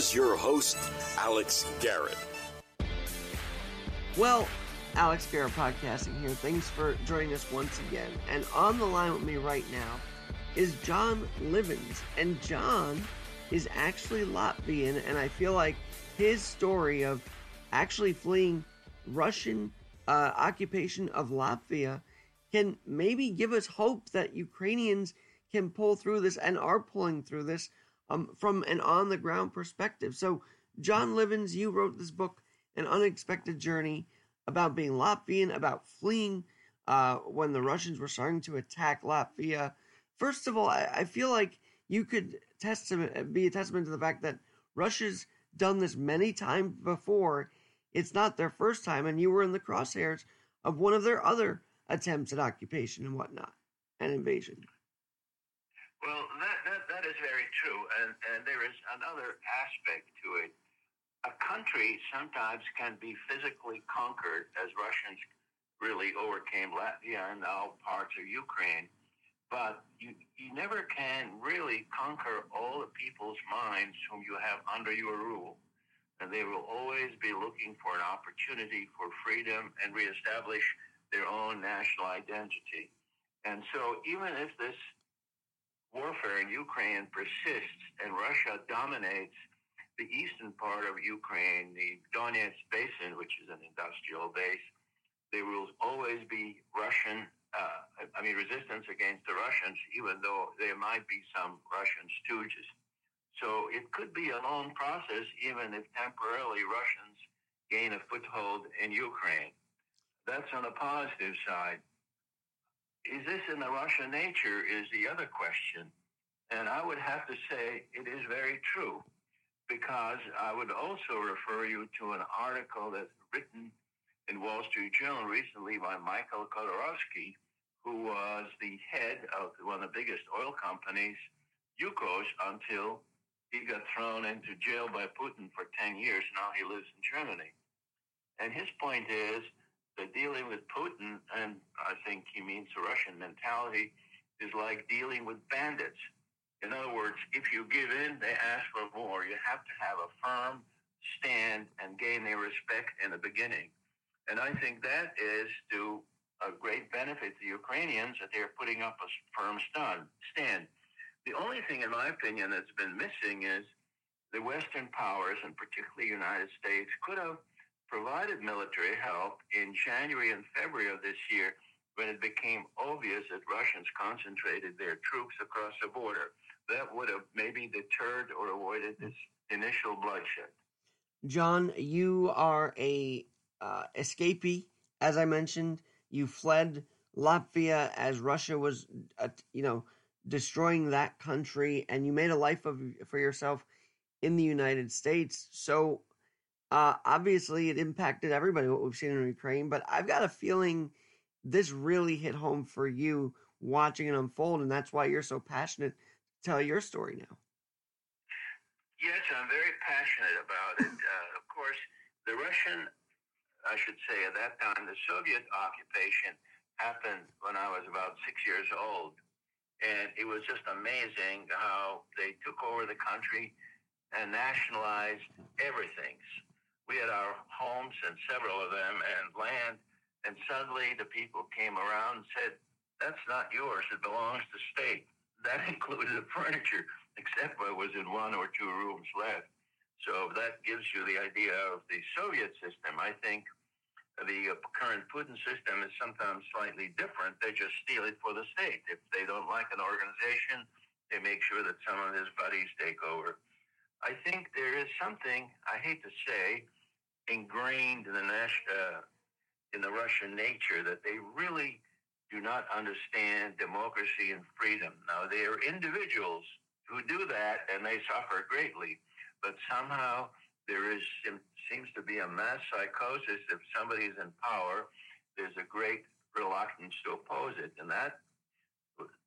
here's your host, Alex Garrett. Well, Alex Garrett Podcasting here. Thanks for joining us once again. And on the line with me right now is John Livens. And John is actually Latvian, and I feel like his story of actually fleeing Russian uh, occupation of Latvia can maybe give us hope that Ukrainians can pull through this and are pulling through this um, from an on the ground perspective. So, John Livens, you wrote this book, An Unexpected Journey, about being Latvian, about fleeing uh, when the Russians were starting to attack Latvia. First of all, I, I feel like you could testament, be a testament to the fact that Russia's done this many times before. It's not their first time, and you were in the crosshairs of one of their other attempts at occupation and whatnot and invasion. Well, that, that, that is very true. And, and there is another aspect to it. A country sometimes can be physically conquered, as Russians really overcame Latvia and now parts of Ukraine. But you, you never can really conquer all the people's minds whom you have under your rule. And they will always be looking for an opportunity for freedom and reestablish their own national identity. And so even if this warfare in Ukraine persists and Russia dominates the eastern part of Ukraine, the Donetsk Basin, which is an industrial base, there will always be Russian, uh, I mean, resistance against the Russians, even though there might be some Russian stooges. So it could be a long process, even if temporarily Russians gain a foothold in Ukraine. That's on the positive side is this in the Russian nature is the other question. And I would have to say it is very true because I would also refer you to an article that's written in Wall Street Journal recently by Michael Khodorkovsky, who was the head of one of the biggest oil companies, Yukos, until he got thrown into jail by Putin for 10 years. Now he lives in Germany. And his point is dealing with Putin, and I think he means the Russian mentality, is like dealing with bandits. In other words, if you give in, they ask for more. You have to have a firm stand and gain their respect in the beginning. And I think that is to a great benefit to the Ukrainians that they're putting up a firm stand. The only thing, in my opinion, that's been missing is the Western powers, and particularly the United States, could have provided military help in January and February of this year when it became obvious that Russians concentrated their troops across the border. That would have maybe deterred or avoided this initial bloodshed. John, you are a uh, escapee, as I mentioned. You fled Latvia as Russia was, uh, you know, destroying that country, and you made a life of for yourself in the United States. So uh, obviously, it impacted everybody what we've seen in Ukraine, but I've got a feeling this really hit home for you watching it unfold, and that's why you're so passionate to tell your story now. Yes, I'm very passionate about it. Uh, of course, the Russian, I should say at that time, the Soviet occupation happened when I was about six years old. And it was just amazing how they took over the country and nationalized everything we had our homes and several of them and land. And suddenly the people came around and said, that's not yours. It belongs to state. That included the furniture, except what was in one or two rooms left. So that gives you the idea of the Soviet system. I think the current Putin system is sometimes slightly different. They just steal it for the state. If they don't like an organization, they make sure that some of his buddies take over. I think there is something, I hate to say, ingrained in the uh, in the Russian nature that they really do not understand democracy and freedom. Now, they are individuals who do that, and they suffer greatly. But somehow there is seems to be a mass psychosis. If somebody is in power, there's a great reluctance to oppose it, and that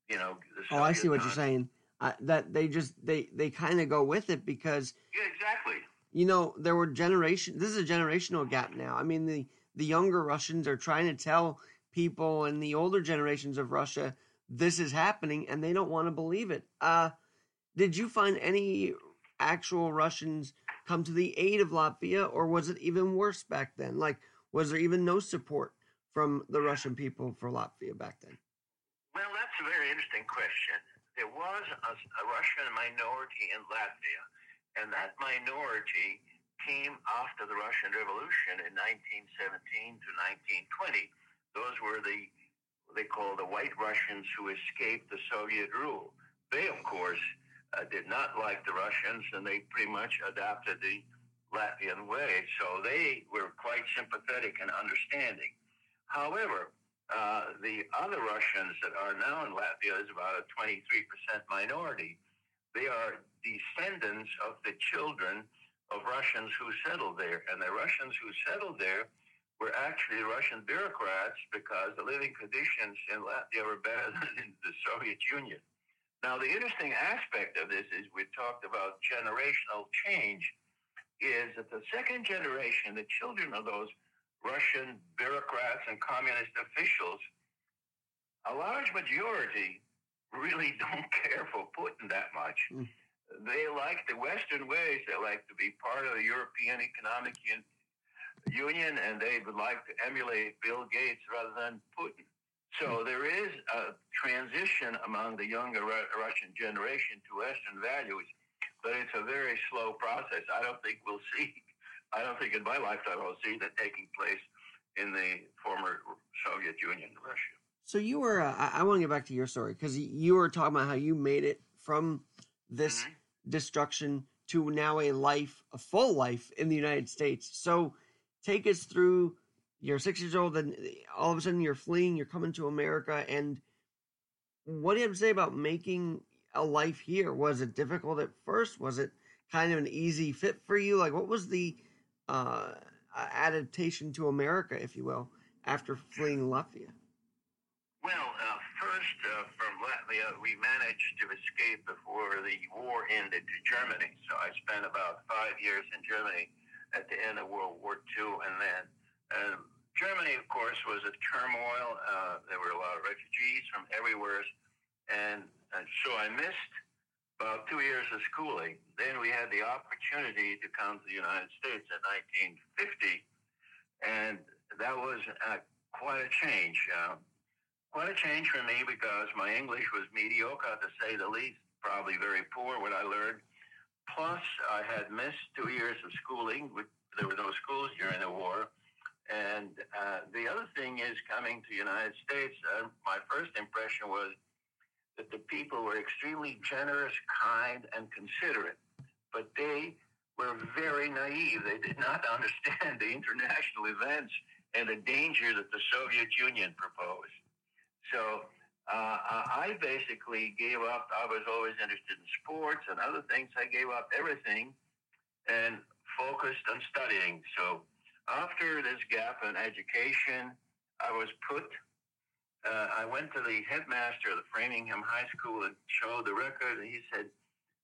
you know. oh, I see what you're saying. Uh, that they just they they kind of go with it because yeah, exactly you know, there were generation. This is a generational gap now. I mean, the the younger Russians are trying to tell people in the older generations of Russia this is happening, and they don't want to believe it. Uh, did you find any actual Russians come to the aid of Latvia, or was it even worse back then? Like, was there even no support from the Russian people for Latvia back then? Well, that's a very interesting question. There was a, a Russian minority in Latvia, and that minority came after the Russian Revolution in 1917 to 1920. Those were the they call the White Russians who escaped the Soviet rule. They, of course, uh, did not like the Russians, and they pretty much adopted the Latvian way. So they were quite sympathetic and understanding. However, uh, the other Russians that are now in Latvia is about a 23% minority. They are descendants of the children of Russians who settled there. And the Russians who settled there were actually Russian bureaucrats because the living conditions in Latvia were better than in the Soviet Union. Now, the interesting aspect of this is we talked about generational change, is that the second generation, the children of those Russian bureaucrats and communist officials, a large majority really don't care for Putin that much. Mm they like the Western ways. They like to be part of the European Economic Un- Union, and they would like to emulate Bill Gates rather than Putin. So hmm. there is a transition among the younger Russian generation to Western values, but it's a very slow process. I don't think we'll see. I don't think in my lifetime I'll see that taking place in the former Soviet Union, Russia. So you were. Uh, I, I want to get back to your story because you were talking about how you made it from this mm-hmm destruction to now a life, a full life in the United States. So take us through you're six years old and all of a sudden you're fleeing, you're coming to America. And what do you have to say about making a life here? Was it difficult at first? Was it kind of an easy fit for you? Like, what was the uh, adaptation to America, if you will, after fleeing Latvia? Well, uh, first, uh, from Latvia, we managed to escape before the war ended to Germany. So I spent about five years in Germany at the end of World War II, and then uh, Germany, of course, was a turmoil. Uh, there were a lot of refugees from everywhere, and, and so I missed about two years of schooling. Then we had the opportunity to come to the United States in 1950, and that was uh, quite a change. Quite a change for me because my English was mediocre to say the least, probably very poor what I learned. Plus, I had missed two years of schooling. There were no schools during the war. And uh, the other thing is coming to the United States, uh, my first impression was that the people were extremely generous, kind, and considerate. But they were very naive. They did not understand the international events and the danger that the Soviet Union proposed. So uh, I basically gave up. I was always interested in sports and other things. I gave up everything and focused on studying. So after this gap in education, I was put. Uh, I went to the headmaster of the Framingham High School and showed the record, and he said,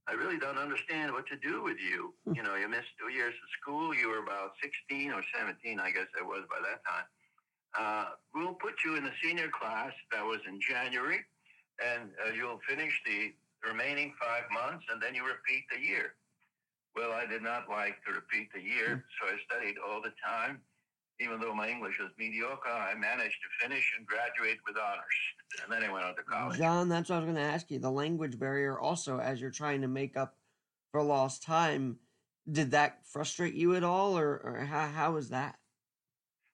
"I really don't understand what to do with you. Hmm. You know, you missed two years of school. You were about 16 or 17, I guess I was by that time." Uh, we'll put you in the senior class. That was in January, and uh, you'll finish the remaining five months, and then you repeat the year. Well, I did not like to repeat the year, hmm. so I studied all the time. Even though my English was mediocre, I managed to finish and graduate with honors. And then I went on to college. John, that's what I was going to ask you. The language barrier, also, as you're trying to make up for lost time, did that frustrate you at all, or, or how, how was that?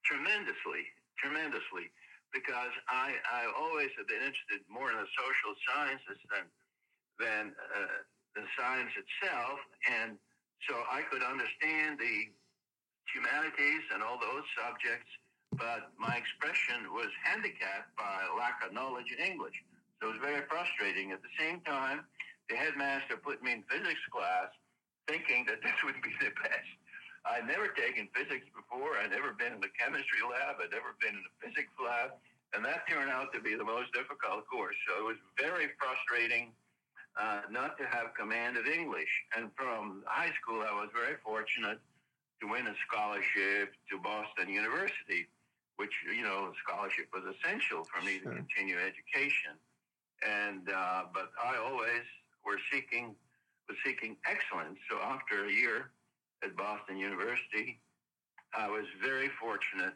Tremendously tremendously because I, I always have been interested more in the social sciences than, than uh, the science itself. And so I could understand the humanities and all those subjects, but my expression was handicapped by lack of knowledge in English. So it was very frustrating. At the same time, the headmaster put me in physics class thinking that this would be the best. I'd never taken physics before. I'd never been in the chemistry lab. I'd never been in the physics lab. And that turned out to be the most difficult course. So it was very frustrating uh, not to have command of English. And from high school, I was very fortunate to win a scholarship to Boston University, which, you know, scholarship was essential for me sure. to continue education. And, uh, but I always were seeking was seeking excellence. So after a year at Boston University, I was very fortunate.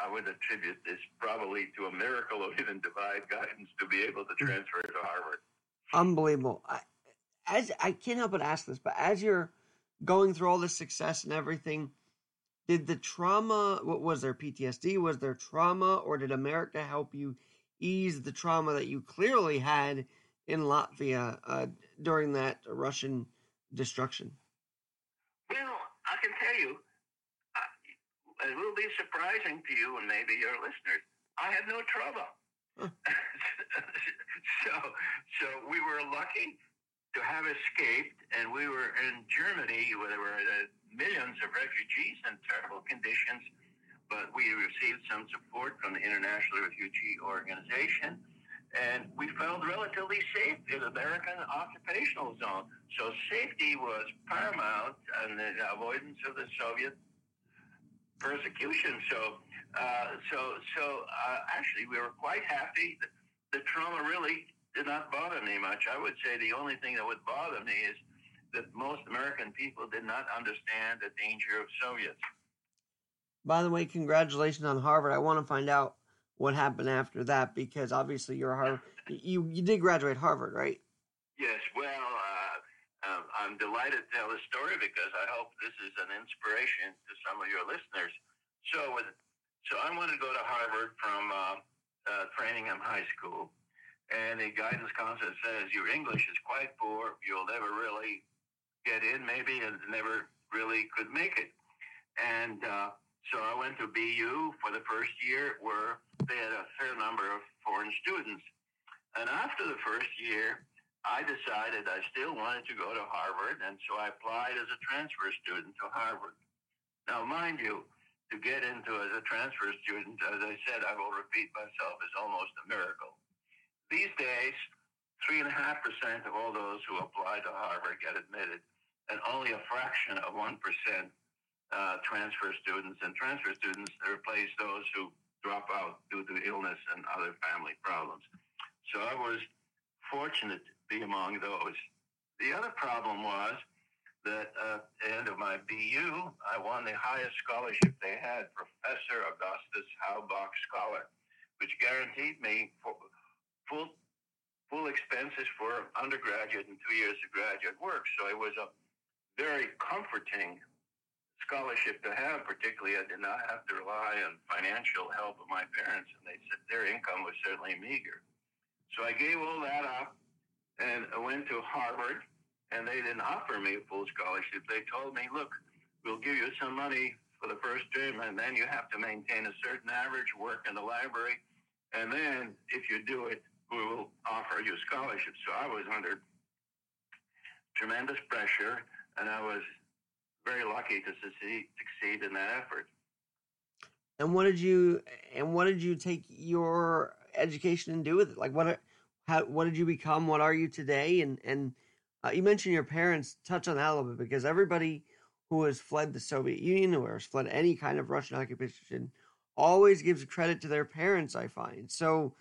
I would attribute this probably to a miracle of even divine guidance to be able to transfer to Harvard. Unbelievable. I, as I can't help but ask this, but as you're going through all this success and everything, did the trauma? What was there? PTSD? Was there trauma, or did America help you ease the trauma that you clearly had in Latvia uh, during that Russian destruction? Well, I can tell you, uh, it will be surprising to you and maybe your listeners. I had no trouble. Huh. so, so we were lucky to have escaped, and we were in Germany where there were uh, millions of refugees in terrible conditions, but we received some support from the International Refugee Organization, and we felt relatively safe in the American occupational zone. So safety was paramount, and the avoidance of the Soviet persecution. So, uh, so, so uh, actually, we were quite happy. The, the trauma really did not bother me much. I would say the only thing that would bother me is that most American people did not understand the danger of Soviets. By the way, congratulations on Harvard. I want to find out what happened after that because obviously you're Harvard. You you did graduate Harvard, right? Yes. Well, um, I'm delighted to tell the story because I hope this is an inspiration to some of your listeners. So, with, so I wanted to go to Harvard from uh, uh, Framingham High School, and the guidance counselor says your English is quite poor. You'll never really get in, maybe, and never really could make it. And uh, so I went to BU for the first year, where they had a fair number of foreign students. And after the first year, I decided I still wanted to go to Harvard, and so I applied as a transfer student to Harvard. Now, mind you, to get into as a transfer student, as I said, I will repeat myself, is almost a miracle. These days, 3.5% of all those who apply to Harvard get admitted, and only a fraction of 1% uh, transfer students. And transfer students replace those who drop out due to illness and other family problems. So I was fortunate be among those. The other problem was that uh, at the end of my BU, I won the highest scholarship they had, Professor Augustus Halbach Scholar, which guaranteed me full full expenses for undergraduate and two years of graduate work. So it was a very comforting scholarship to have. Particularly, I did not have to rely on financial help of my parents, and they said their income was certainly meager. So I gave all that up and I went to Harvard, and they didn't offer me a full scholarship. They told me, look, we'll give you some money for the first term, and then you have to maintain a certain average, work in the library, and then if you do it, we will offer you scholarships. So I was under tremendous pressure, and I was very lucky to succeed, succeed in that effort. And what did you and what did you take your education and do with it? Like what how what did you become? What are you today? And and uh, you mentioned your parents. Touch on that a little bit because everybody who has fled the Soviet Union or has fled any kind of Russian occupation always gives credit to their parents. I find so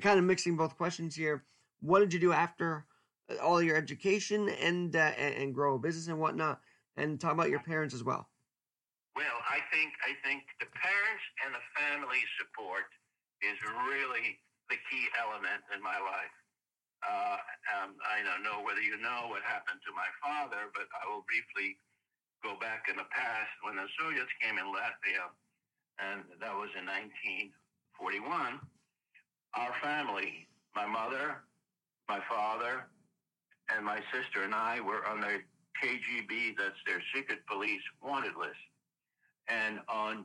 kind of mixing both questions here. What did you do after uh, all your education and uh, and grow a business and whatnot? And talk about your parents as well. Well, I think I think the parents and the family support is really the key element in my life. Uh, um, I don't know whether you know what happened to my father, but I will briefly go back in the past when the Soviets came in Latvia, and that was in 1941 our family, my mother, my father, and my sister and I were on the KGB, that's their secret police wanted list. And on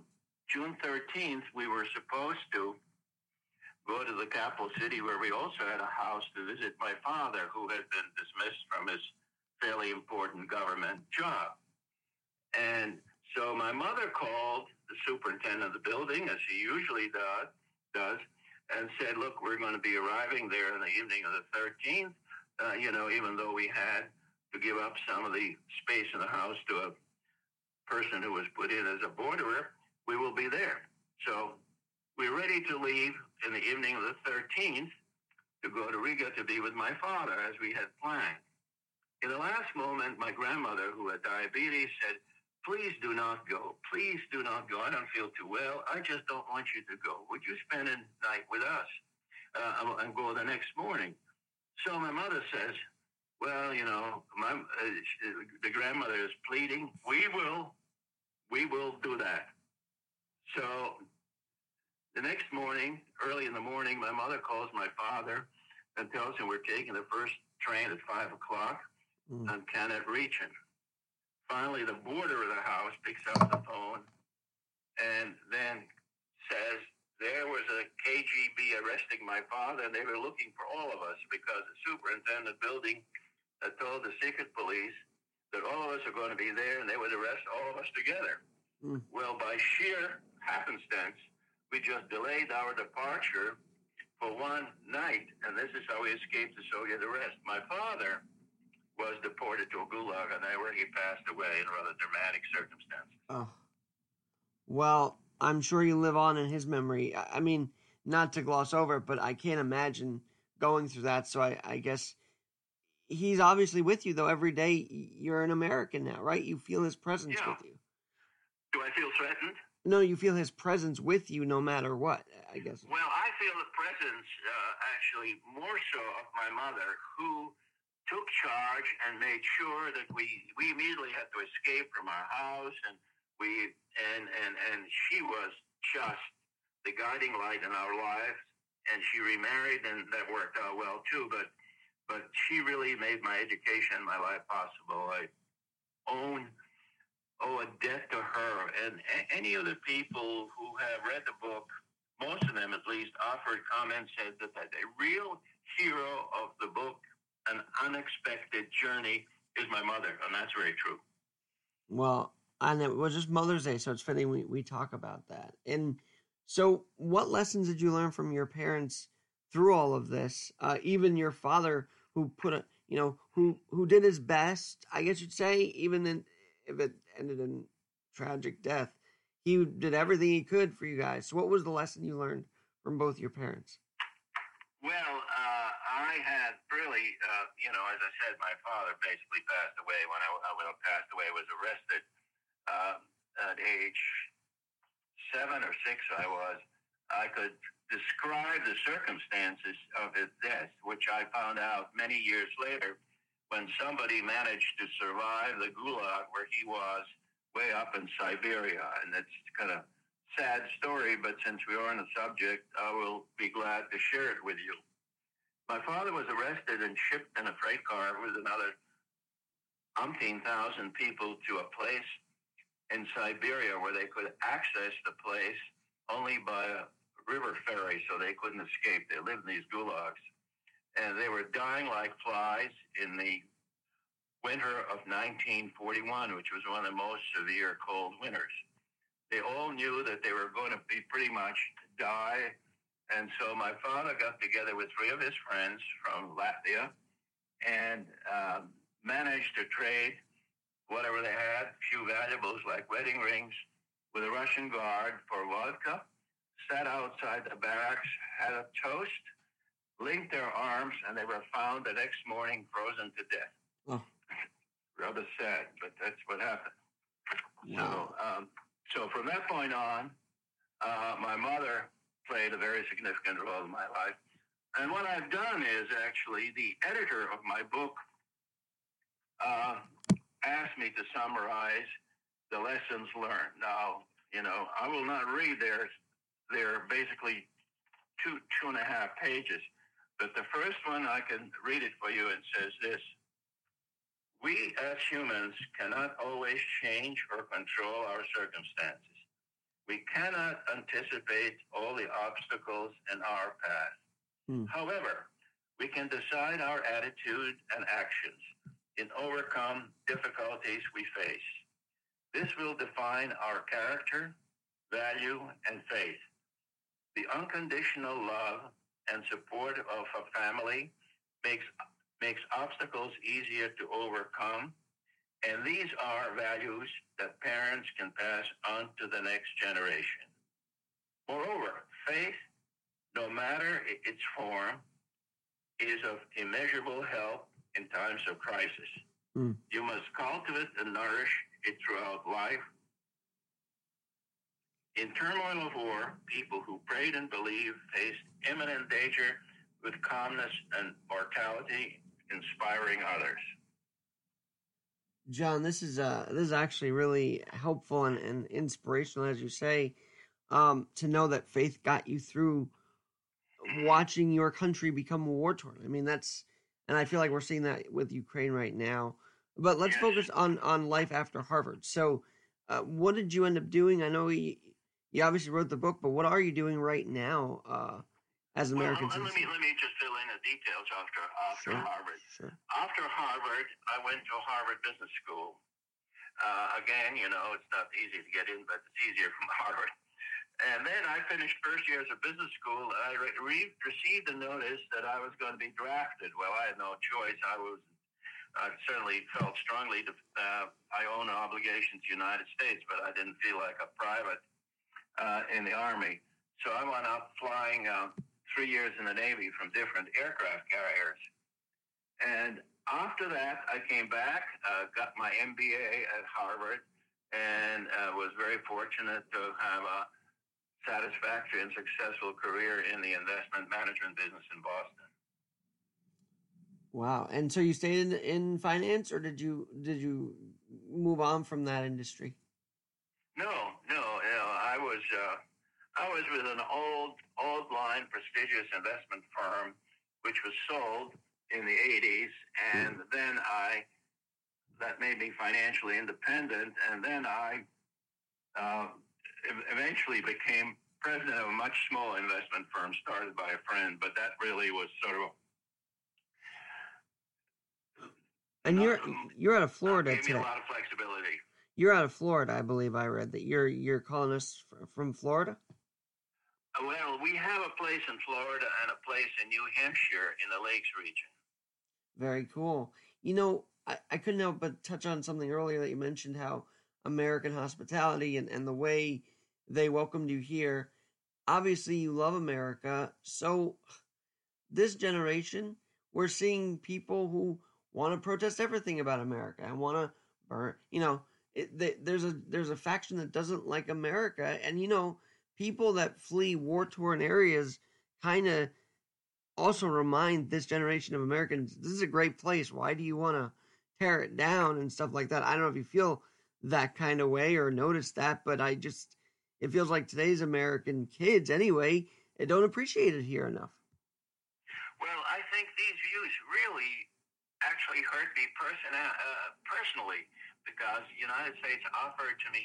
June 13th, we were supposed to go to the capital city where we also had a house to visit my father, who had been dismissed from his fairly important government job. And so my mother called the superintendent of the building, as she usually does, does and said, look, we're going to be arriving there in the evening of the 13th. Uh, you know, even though we had to give up some of the space in the house to a person who was put in as a borderer, we will be there. So we're ready to leave in the evening of the 13th to go to Riga to be with my father as we had planned. In the last moment, my grandmother, who had diabetes, said, Please do not go. Please do not go. I don't feel too well. I just don't want you to go. Would you spend a night with us uh, and go the next morning? So my mother says, Well, you know, my, uh, the grandmother is pleading. We will, we will do that. So the next morning, early in the morning, my mother calls my father and tells him we're taking the first train at five o'clock mm. and cannot reach him. Finally, the boarder of the house picks up the phone and then says there was a KGB arresting my father, and they were looking for all of us because the superintendent building had told the secret police that all of us are going to be there, and they would arrest all of us together. Mm. Well, by sheer happenstance, we just delayed our departure for one night, and this is how we escaped the Soviet arrest. My father was deported to a gulag, and there where he passed away in rather dramatic circumstances. Oh, well, I'm sure you live on in his memory. I mean, not to gloss over it, but I can't imagine going through that. So I, I guess he's obviously with you though every day. You're an American now, right? You feel his presence yeah. with you. Do I feel threatened? No, you feel his presence with you no matter what. I guess. Well, I feel the presence uh, actually more so of my mother, who took charge and made sure that we we immediately had to escape from our house and we and and and she was just the guiding light in our lives and she remarried and that worked out well too but but she really made my education my life possible i own a debt to her and a- any of the people who have read the book most of them at least offered comments said that, that the real hero of the book an unexpected journey is my mother, and that's very true. Well, and it was just Mother's Day, so it's fitting we, we talk about that. And so, what lessons did you learn from your parents through all of this? Uh, even your father, who put a, you know, who who did his best, I guess you'd say, even in, if it ended in tragic death, he did everything he could for you guys. So, what was the lesson you learned from both your parents? Well, uh, I had really, uh, you know, as I said, my father basically passed away when I, when I passed away. Was arrested uh, at age seven or six. I was. I could describe the circumstances of his death, which I found out many years later when somebody managed to survive the gulag where he was way up in Siberia, and it's kind of sad story, but since we are on the subject, I will be glad to share it with you. My father was arrested and shipped in a freight car with another umpteen thousand people to a place in Siberia where they could access the place only by a river ferry, so they couldn't escape. They lived in these gulags. And they were dying like flies in the winter of 1941, which was one of the most severe cold winters they all knew that they were going to be pretty much die. And so my father got together with three of his friends from Latvia and um, managed to trade whatever they had, a few valuables like wedding rings, with a Russian guard for vodka, sat outside the barracks, had a toast, linked their arms, and they were found the next morning frozen to death. Oh. Rather sad, but that's what happened. Wow. So, um, so from that point on, uh, my mother played a very significant role in my life. And what I've done is actually the editor of my book uh, asked me to summarize the lessons learned. Now, you know, I will not read their they're basically two two and a half pages, but the first one I can read it for you. and says this: we as humans cannot always change or control our circumstances. We cannot anticipate all the obstacles in our path. Hmm. However, we can decide our attitude and actions in overcome difficulties we face. This will define our character, value, and faith. The unconditional love and support of a family makes makes obstacles easier to overcome. And these are values that parents can pass on to the next generation. Moreover, faith, no matter its form, is of immeasurable help in times of crisis. Mm. You must cultivate and nourish it throughout life. In turmoil of war, people who prayed and believed faced imminent danger with calmness and mortality, inspiring others. John, this is uh this is actually really helpful and, and inspirational, as you say, um, to know that faith got you through watching your country become war torn. I mean, that's and I feel like we're seeing that with Ukraine right now. But let's yes. focus on on life after Harvard. So, uh, what did you end up doing? I know you, you obviously wrote the book, but what are you doing right now uh, as American well, Let me let me just fill in the details after after sure. Harvard. Sure. After Harvard, I went to Harvard Business School. Uh, again, you know, it's not easy to get in, but it's easier from Harvard. And then I finished first year as a business school. And I re- received a notice that I was going to be drafted. Well, I had no choice. I was I certainly felt strongly to uh, I own obligations to the United States, but I didn't feel like a private uh, in the Army. So I went out flying uh, three years in the Navy from different aircraft carriers. And after that, I came back, uh, got my MBA at Harvard, and uh, was very fortunate to have a satisfactory and successful career in the investment management business in Boston. Wow! And so you stayed in, in finance, or did you did you move on from that industry? No, no. You know, I was uh, I was with an old old line prestigious investment firm, which was sold in the '80s, and mm. then I that made me financially independent, and then I uh, eventually became president of a much smaller investment firm started by a friend, but that really was sort of. And you're you're out of Florida gave today. Me a lot of flexibility. You're out of Florida, I believe. I read that you're you're calling us from Florida. Uh, well, we have a place in Florida and a place in New Hampshire in the Lakes region. Very cool. You know, I, I couldn't help but touch on something earlier that you mentioned how American hospitality and, and the way they welcomed you here. Obviously, you love America. So, this generation, we're seeing people who want to protest everything about America and want to burn. You know, it, they, there's a there's a faction that doesn't like America, and you know, people that flee war torn areas kind of also remind this generation of Americans this is a great place. Why do you want to tear it down and stuff like that? I don't know if you feel that kind of way or notice that, but I just it feels like today's American kids anyway don't appreciate it here enough. Well, I think these views really actually hurt me person, uh, personally because the United States offered to me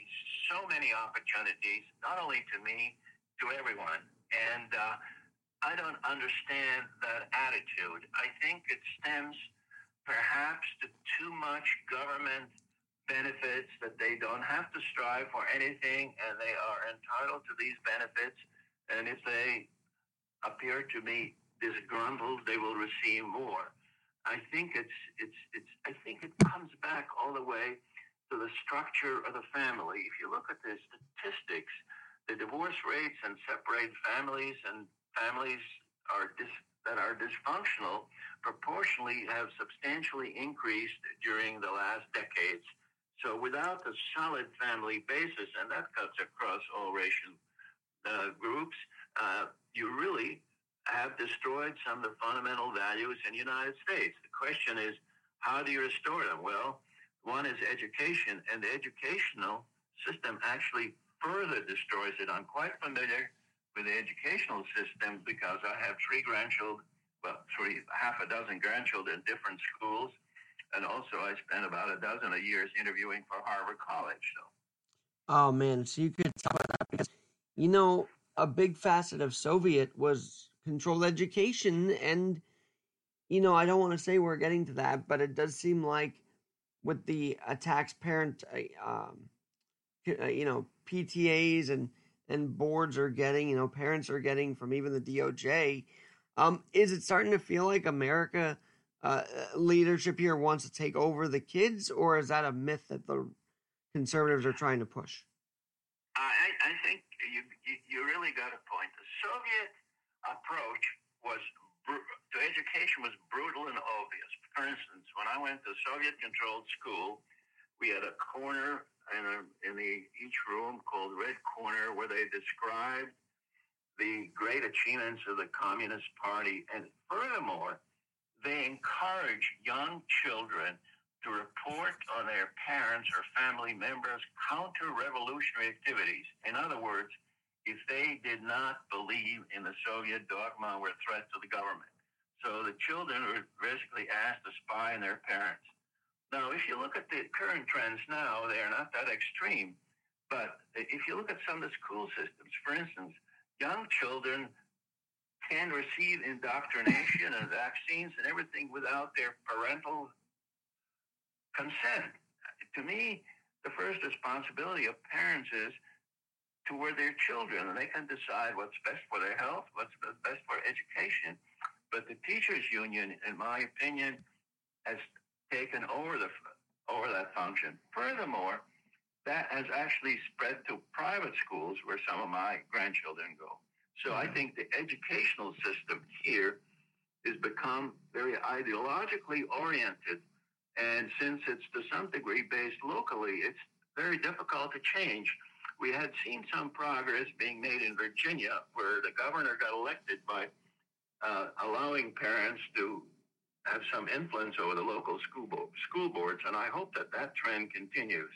so many opportunities, not only to me, to everyone. And uh, I don't understand that attitude. I think it stems perhaps to too much government benefits that they don't have to strive for anything and they are entitled to these benefits. And if they appear to be disgruntled, they will receive more. I think it's it's it's I think it comes back all the way to the structure of the family. If you look at the statistics, the divorce rates and separated families and families are dis- that are dysfunctional proportionally have substantially increased during the last decades. So without a solid family basis, and that cuts across all racial uh, groups, uh, you really have destroyed some of the fundamental values in the United States. The question is, how do you restore them? Well, one is education, and the educational system actually further destroys it. I'm quite familiar with the educational system because I have three grandchildren, well, three, half a dozen grandchildren in different schools and also I spent about a dozen of years interviewing for Harvard College. So. Oh man, so you could talk about that because you know a big facet of Soviet was controlled education, and you know I don't want to say we're getting to that, but it does seem like with the attacks parent, uh, um, uh, you know PTAs and and boards are getting, you know parents are getting from even the DOJ. Um, is it starting to feel like America? uh, leadership here wants to take over the kids, or is that a myth that the conservatives are trying to push? I, I think you, you, you really got a point. The Soviet approach was to education was brutal and obvious. For instance, when I went to Soviet-controlled school, we had a corner in, a, in the, each room called Red Corner where they described the great achievements of the Communist Party. And furthermore, they encourage young children to report on their parents or family members' counter-revolutionary activities. In other words, if they did not believe in the Soviet dogma were a threat to the government. So the children were basically asked to spy on their parents. Now, if you look at the current trends now, they are not that extreme. But if you look at some of the school systems, for instance, young children can receive indoctrination and vaccines and everything without their parental consent. To me, the first responsibility of parents is toward their children, and they can decide what's best for their health, what's best for education. But the teachers' union, in my opinion, has taken over the over that function. Furthermore, that has actually spread to private schools where some of my grandchildren go. So I think the educational system here has become very ideologically oriented. And since it's to some degree based locally, it's very difficult to change. We had seen some progress being made in Virginia where the governor got elected by uh, allowing parents to have some influence over the local school, bo- school boards. And I hope that that trend continues.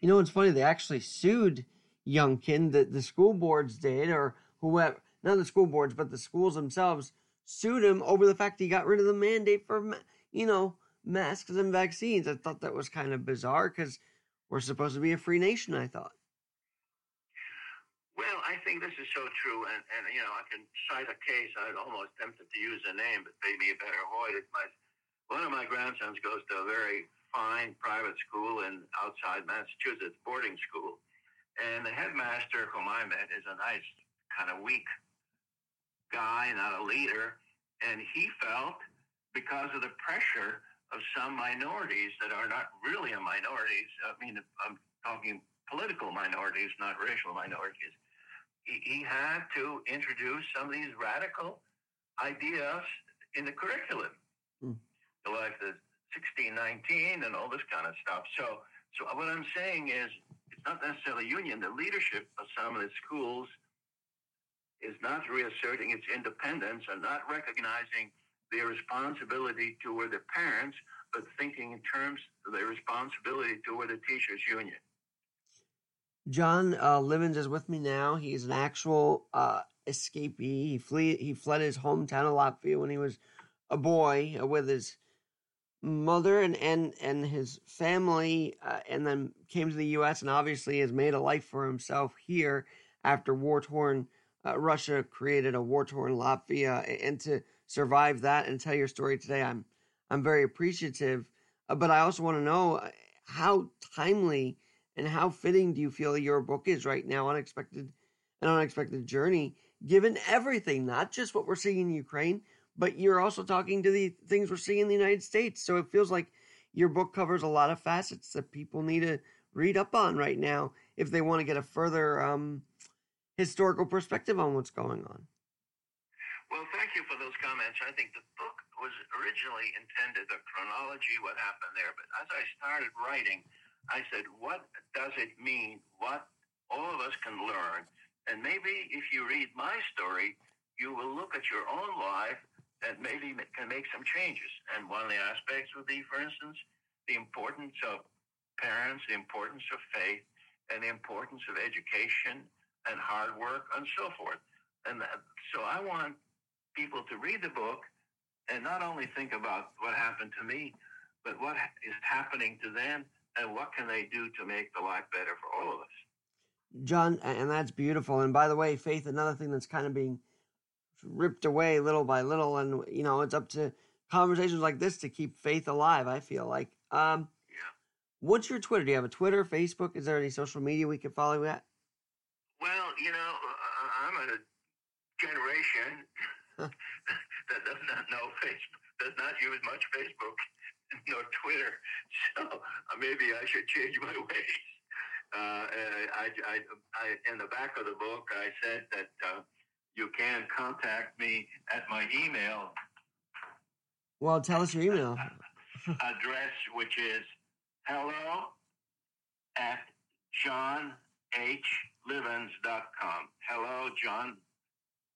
You know, it's funny. They actually sued Youngkin. The the school boards did, or whoever, not the school boards, but the schools themselves sued him over the fact he got rid of the mandate for, you know, masks and vaccines. I thought that was kind of bizarre because we're supposed to be a free nation. I thought. Well, I think this is so true, and, and you know, I can cite a case. I'm almost tempted to use a name, but maybe you better avoid it. My one of my grandsons goes to a very fine private school in outside Massachusetts, boarding school. And the headmaster whom I met is a nice, kind of weak guy, not a leader. And he felt because of the pressure of some minorities that are not really a minorities, I mean, I'm talking political minorities, not racial minorities, he, had to introduce some of these radical ideas in the curriculum, mm. like the 1619 and all this kind of stuff. So, so what I'm saying is, it's not necessarily union. The leadership of some of the schools is not reasserting its independence and not recognizing their responsibility toward the parents, but thinking in terms of their responsibility toward the teachers' union. John uh, Livens is with me now. He's an actual uh, escapee. He, flee, he fled his hometown of Latvia when he was a boy uh, with his mother and and and his family, uh, and then came to the U.S. and obviously has made a life for himself here after war torn uh, Russia created a war torn Latvia, and to survive that and tell your story today, I'm I'm very appreciative. Uh, but I also want to know uh, how timely and how fitting do you feel your book is right now, unexpected an unexpected journey, given everything, not just what we're seeing in Ukraine, but you're also talking to the things we're seeing in the United States. So it feels like your book covers a lot of facets that people need to read up on right now if they want to get a further um, historical perspective on what's going on. Well, thank you for those comments. I think the book was originally intended a chronology, what happened there. But as I started writing, I said, what does it mean? What all of us can learn? And maybe if you read my story, you will look at your own life that maybe can make some changes. And one of the aspects would be, for instance, the importance of parents, the importance of faith, and the importance of education and hard work and so forth. And that, so I want people to read the book and not only think about what happened to me, but what is happening to them and what can they do to make the life better for all of us. John, and that's beautiful. And by the way, faith, another thing that's kind of being ripped away little by little, and you know it's up to conversations like this to keep faith alive. I feel like. Um, yeah. What's your Twitter? Do you have a Twitter, Facebook? Is there any social media we can follow you at? Well, you know, I'm a generation that does not know Facebook, does not use much Facebook nor Twitter. So uh, maybe I should change my ways. Uh, I, I, I, in the back of the book, I said that uh, you can contact me at my email, Well, tell us your email. address, which is hello at johnhlivens.com. Hello, John,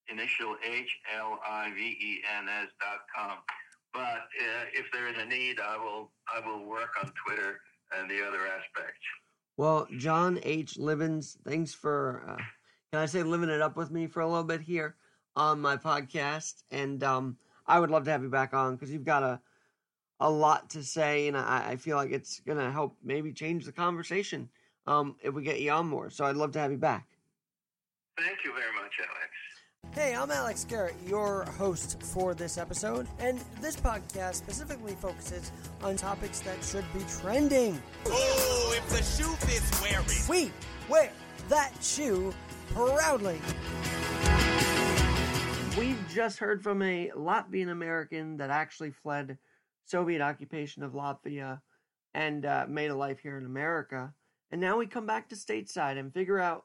initial H L I V E N S dot com. But uh, if there is a need, I will I will work on Twitter and the other aspects. Well, John H. Livens, thanks for uh, can I say living it up with me for a little bit here on my podcast, and um, I would love to have you back on because you've got a a lot to say, and I, I feel like it's gonna help maybe change the conversation um, if we get you on more. So I'd love to have you back. Thank you very much, Alex. Hey, I'm Alex Garrett, your host for this episode, and this podcast specifically focuses on topics that should be trending. Oh, if the shoe fits, wear it. We wear that shoe proudly. We've just heard from a Latvian American that actually fled Soviet occupation of Latvia and uh, made a life here in America. And now we come back to stateside and figure out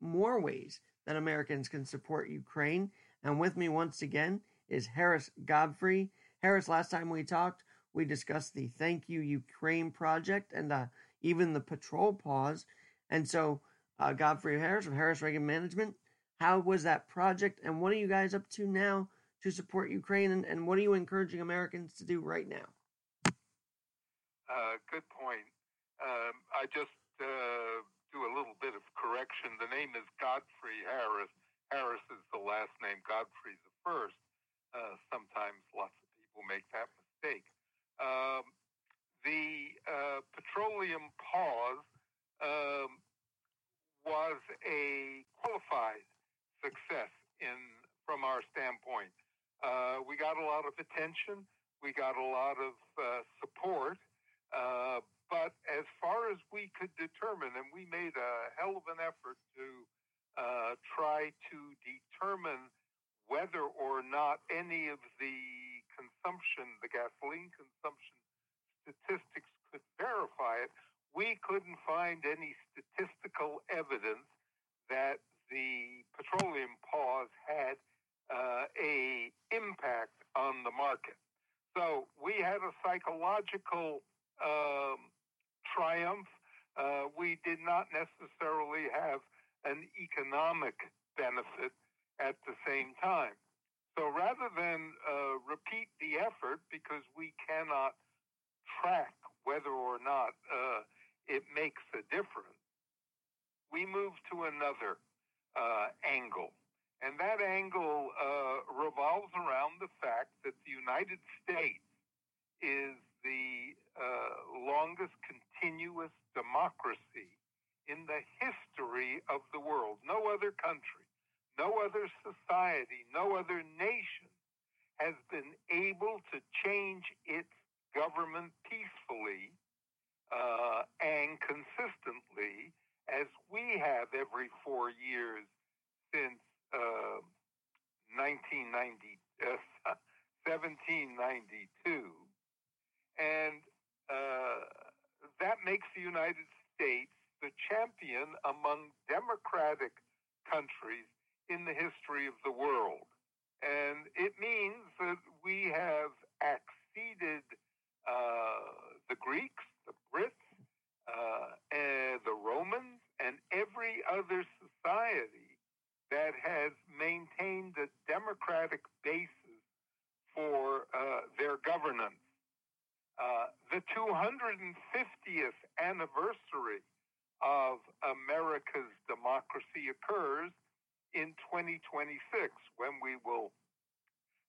more ways that Americans can support Ukraine. And with me once again is Harris Godfrey. Harris, last time we talked, we discussed the Thank You Ukraine project and uh, even the petrol pause. And so, uh, Godfrey Harris of Harris Regan Management, how was that project and what are you guys up to now to support Ukraine and, and what are you encouraging Americans to do right now? Uh, good point. Um, I just uh, do a little bit of correction. The name is Godfrey Harris. Harris is the last name. Godfrey the first. Uh, sometimes lots of people make that mistake. Um, the uh, petroleum pause um, was a qualified success in from our standpoint. Uh, we got a lot of attention. We got a lot of uh, support. But as far as we could determine, and we made a hell of an effort to uh, try to determine whether or not any of the consumption, the gasoline consumption statistics could verify it, we couldn't find any statistical evidence that the petroleum pause had uh, a impact on the market. So we had a psychological um, triumph. Uh, we did not necessarily have an economic benefit at the same time. So rather than uh, repeat the effort because we cannot track whether or not uh, it makes a difference, we move to another uh, angle. And that angle uh, revolves around the fact that the United States is the uh, longest continuous democracy in the history of the world. No other country, no other society, no other nation has been able to change its government peacefully uh, and consistently as we have every four years since uh, 1990, uh, 1792. And uh, that makes the United States the champion among democratic countries in the history of the world. And it means that we have exceeded uh, the Greeks, the Brits, uh, and the Romans, and every other society that has maintained a democratic basis for uh, their governance. Uh, the 250th anniversary of America's democracy occurs in 2026 when we will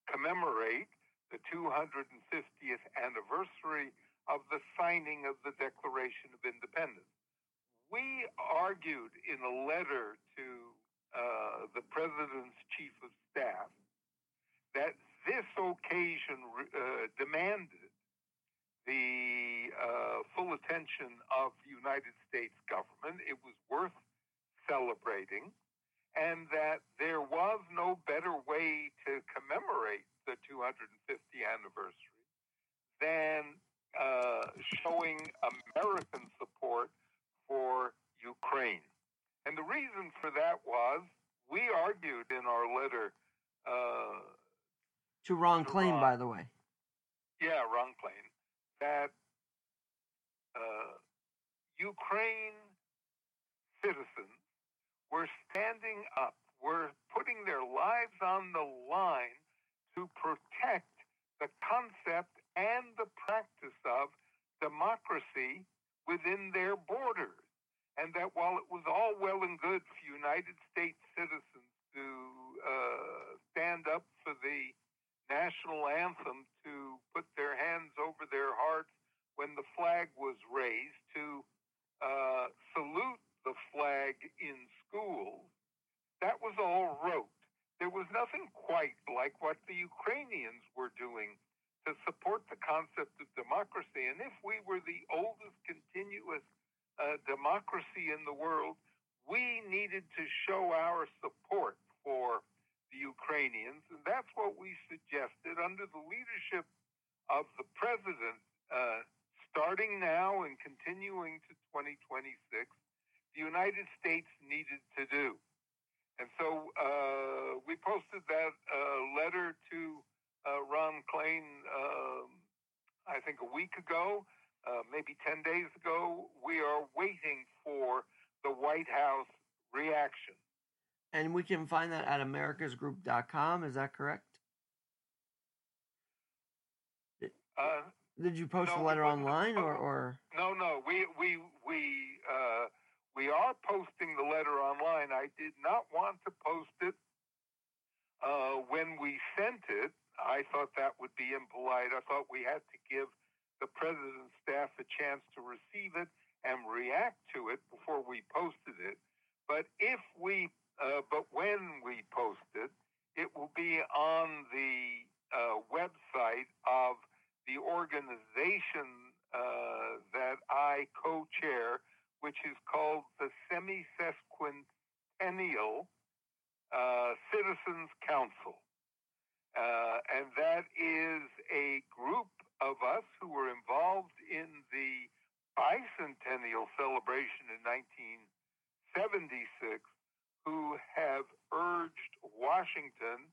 commemorate the 250th anniversary of the signing of the Declaration of Independence. We argued in a letter to uh, the president's chief of staff that this occasion uh, demanded the uh, full attention of the United States government. It was worth celebrating, and that there was no better way to commemorate the 250th anniversary than uh, showing American support for Ukraine. And the reason for that was we argued in our letter uh, to Ron Klain, by the way. yeah, Ron Klain, that uh, Ukraine citizens were standing up, were putting their lives on the line to protect the concept and the practice of democracy within their borders. And that while it was all well and good for United States citizens to uh, stand up for the national anthem, to put their hands over their hearts when the flag was raised, to uh, salute the flag in schools, that was all rote. There was nothing quite like what the Ukrainians were doing to support the concept of democracy. And if we were the oldest continuous uh, democracy in the world, we needed to show our support for the Ukrainians. And that's what we suggested under the leadership of the president, uh, starting now and continuing to 2026, the United States needed to do. And so uh, we posted that uh, letter to uh, Ron Klain, um, I think a week ago, uh, maybe 10 days ago. We are waiting for the White House reaction. And we can find that at americasgroup.com. Is that correct? Uh, Did you post no, the letter online or, or No, no, we we we uh, we are posting the letter online. I did not want to post it uh, when we sent it. I thought that would be impolite. I thought we had to give the president's staff a chance to receive it and react to it before we posted it. But if we, uh, but when we post it, it will be on the uh, website of the organization uh, that I co-chair, which is called the Semi-Sesquicentennial uh, Citizens Council. Uh, and that is a group of us who were involved in the bicentennial celebration in 1976 who have urged Washington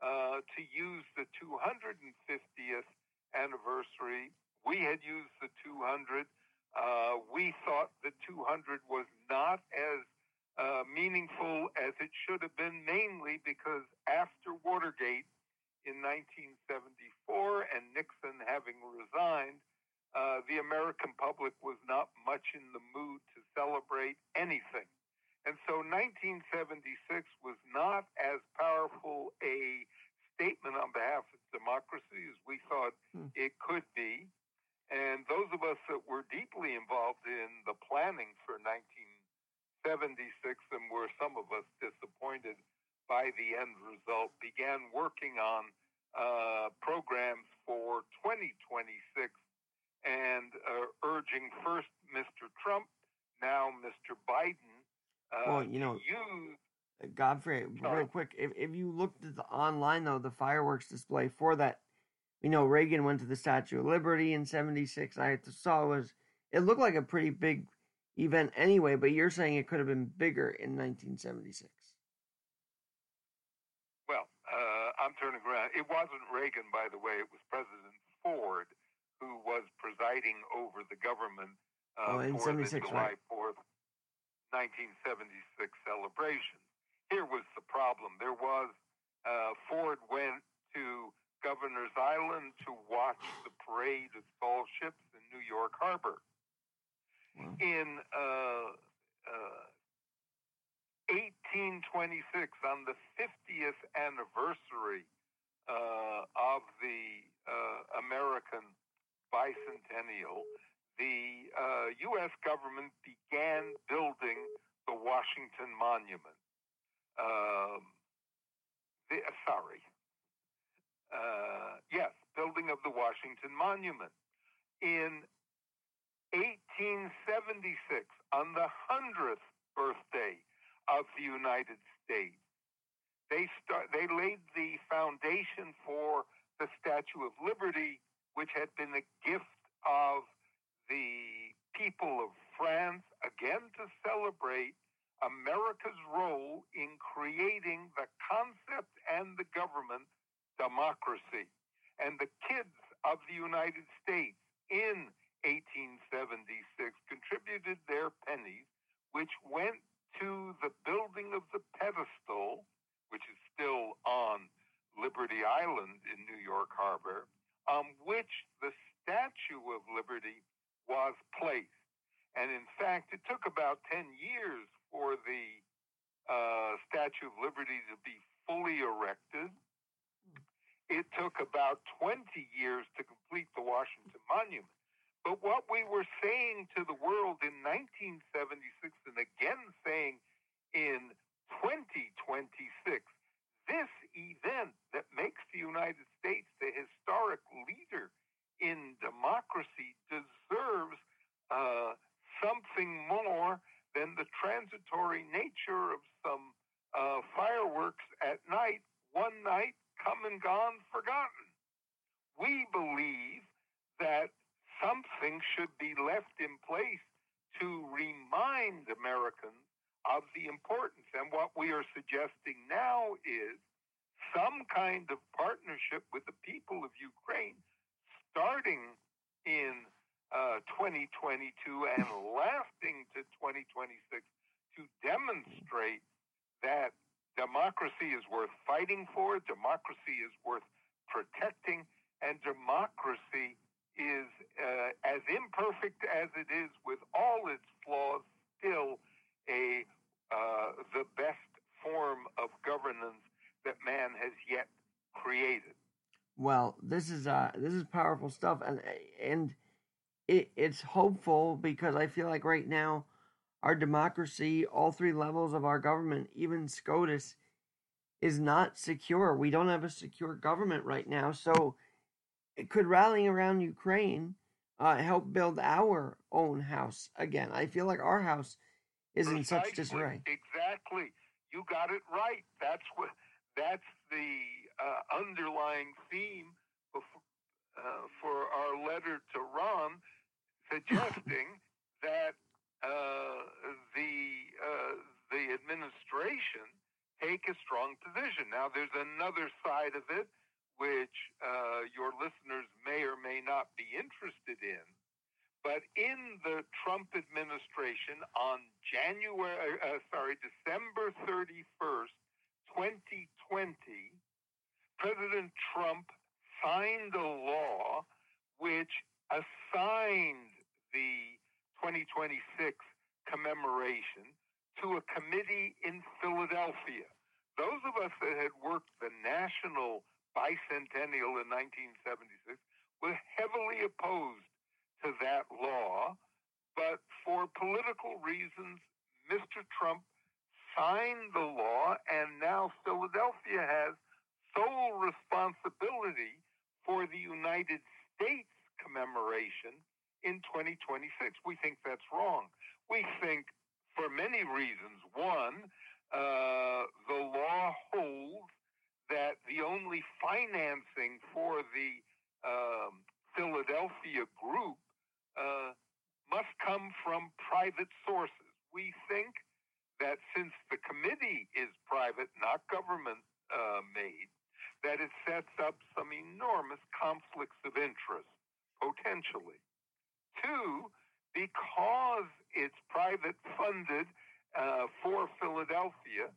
uh, to use the 250th anniversary. We had used the 200. Uh, we thought the 200 was not as uh, meaningful as it should have been, mainly because after Watergate in 1974 and Nixon having resigned, uh, the American public was not much in the mood to celebrate anything. And so 1976 was not as powerful a statement on behalf of democracy as we thought Hmm. it could be. And those of us that were deeply involved in the planning for 1976 and were some of us disappointed by the end result began working on uh, programs for 2026 and uh, urging first Mr. Trump, now Mr. Biden, Well, you know- to use Godfrey, real quick, if, if you looked at the online though, the fireworks display for that, you know, Reagan went to the Statue of Liberty in '76. I saw it was it looked like a pretty big event anyway, but you're saying it could have been bigger in 1976. Well, uh, I'm turning around. It wasn't Reagan, by the way. It was President Ford who was presiding over the government uh, Oh, in for the 76, July right. 4th, 1976 celebration. Here was the problem. There was uh, Ford went to Governor's Island to watch the parade of tall ships in New York Harbor. In uh, uh, 1826, on the 50th anniversary uh, of the uh, American bicentennial, the uh, U.S. government began building the Washington Monument. Um, the, uh, sorry. Uh, yes, building of the Washington Monument. In 1876, on the 100th birthday of the United States, they start, they laid the foundation for the Statue of Liberty, which had been a gift of the people of France, again to celebrate America's role in creating the concept and the government democracy. And the kids of the United States in 1876 contributed their pennies, which went to the building of the pedestal, which is still on Liberty Island in New York Harbor, on which the Statue of Liberty was placed. And in fact, it took about 10 years for the uh, Statue of Liberty to be fully erected. It took about 20 years to complete the Washington Monument. But what we were saying to the world in 1976 and again saying in 2026, this event that makes the United States the historic leader in democracy deserves uh, something more than the transitory nature of some uh, fireworks at night, one night, come and gone, forgotten. We believe that something should be left in place to remind Americans of the importance. And what we are suggesting now is some kind of partnership with the people of Ukraine, starting in uh, 2022 and lasting to 2026, to demonstrate that democracy is worth fighting for, democracy is worth protecting, and democracy is uh, as imperfect as it is with all its flaws, still a uh, the best form of governance that man has yet created. Well, this is uh this is powerful stuff, and and it, it's hopeful because I feel like right now our democracy, all three levels of our government, even SCOTUS, is not secure. We don't have a secure government right now, so it could rallying around Ukraine uh, help build our own house again? I feel like our house is Precisely. in such disarray. Exactly, you got it right. That's what that's the uh, underlying theme of, uh, for our letter to Ron, suggesting that uh, the uh, the administration take a strong position. Now, there's another side of it which uh, your listeners may or may not be interested in. But in the Trump administration on January, uh, sorry, December 31st, 2020, President Trump signed a law which assigned the 2026 commemoration to a committee in Philadelphia. Those of us that had worked the national bicentennial in 1976 were heavily opposed to that law, but for political reasons, Mr. Trump signed the law, and now Philadelphia has sole responsibility for the United States commemoration in 2026. We think that's wrong. We think for many reasons. One, uh, the law holds that the only financing for the um, Philadelphia group uh, must come from private sources. We think that since the committee is private, not government uh, made, that it sets up some enormous conflicts of interest, potentially. Two, because it's private funded uh, for Philadelphia,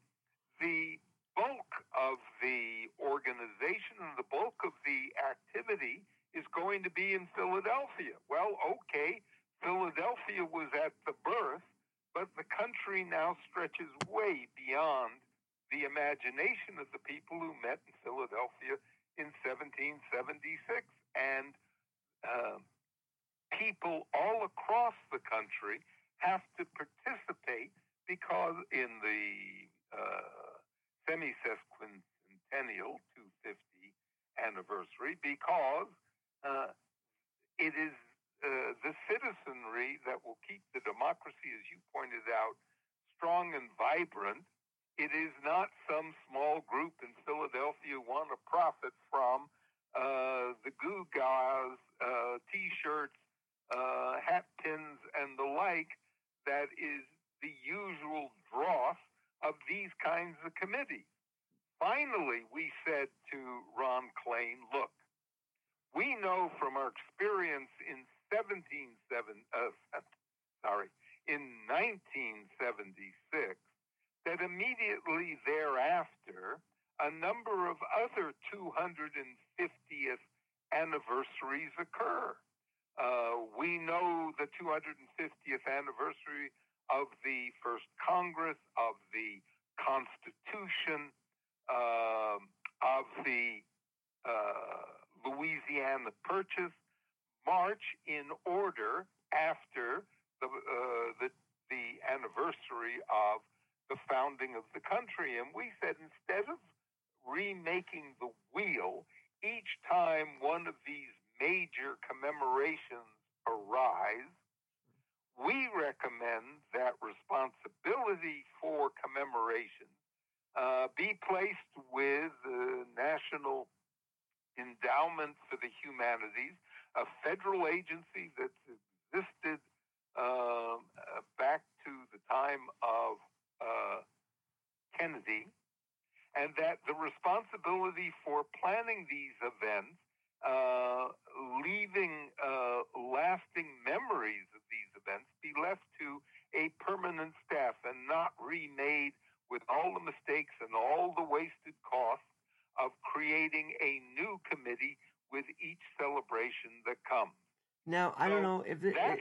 the bulk of the organization and the bulk of the activity is going to be in Philadelphia. Well, okay, Philadelphia was at the birth, but the country now stretches way beyond the imagination of the people who met in Philadelphia in 1776. And uh, people all across the country have to participate because in the uh, semi-sesquicentennial 250 anniversary because uh, it is uh, the citizenry that will keep the democracy, as you pointed out, strong and vibrant. It is not some small group in Philadelphia who want to profit from uh, the Goo Gahs, uh, T-shirts, uh, hat pins, and the like. That is the usual dross of these kinds of committees. Finally, we said to Ron Klain, look, We know from our experience in 177, uh, sorry, in 1976, that immediately thereafter, a number of other 250th anniversaries occur. Uh, we know the 250th anniversary of the first Congress, of the Constitution, uh, of the uh, Louisiana Purchase, march in order after the, uh, the, the anniversary of the founding of the country. And we said instead of remaking the wheel each time one of these major commemorations arise, we recommend that responsibility for commemoration uh, be placed with the National Endowment for the Humanities, a federal agency that's existed um, uh, back to the time of uh, Kennedy, and that the responsibility for planning these events, uh, leaving uh, lasting memories of these events, be left to a permanent staff and not remade with all the mistakes and all the wasted costs of creating a new committee with each celebration that comes. Now, I So don't know if it, that-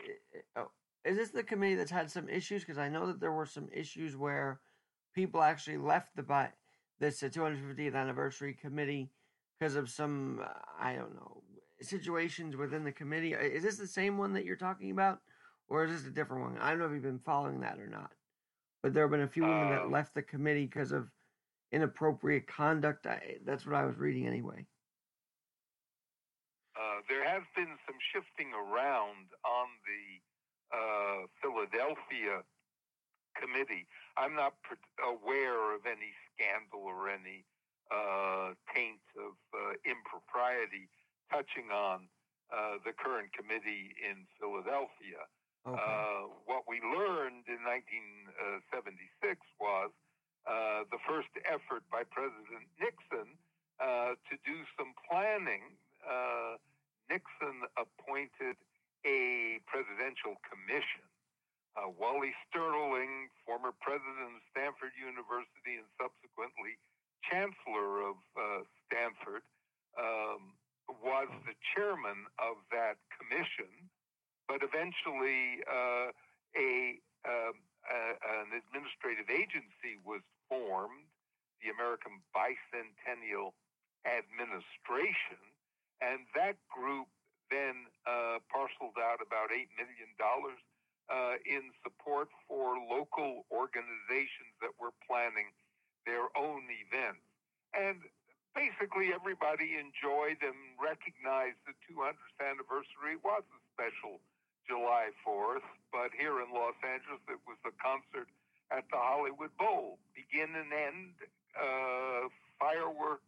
oh, is this the committee that's had some issues? Because I know that there were some issues where people actually left the bi- this uh, 250th anniversary committee because of some uh, I don't know situations within the committee. Is this the same one that you're talking about, or is this a different one? I don't know if you've been following that or not. But there have been a few women that Um, left the committee because of inappropriate conduct. I, that's what I was reading anyway. Uh, there has been some shifting around on the uh, Philadelphia committee. I'm not pr- aware of any scandal or any uh, taint of uh, impropriety touching on uh, the current committee in Philadelphia. Okay. Uh, what we learned in 1976 was uh, the first effort by President Nixon uh, to do some planning. Uh, Nixon appointed a presidential commission. Uh, Wally Sterling, former president of Stanford University and subsequently chancellor of uh, Stanford, um, was the chairman of that commission but eventually uh, a, um, uh, an administrative agency was formed, the American Bicentennial Administration, and that group then uh, parceled out about $8 million uh, in support for local organizations that were planning their own events. And basically everybody enjoyed and recognized the 200th anniversary. It was a special July 4th, but here in Los Angeles, it was the concert at the Hollywood Bowl. Begin and end, uh, fireworks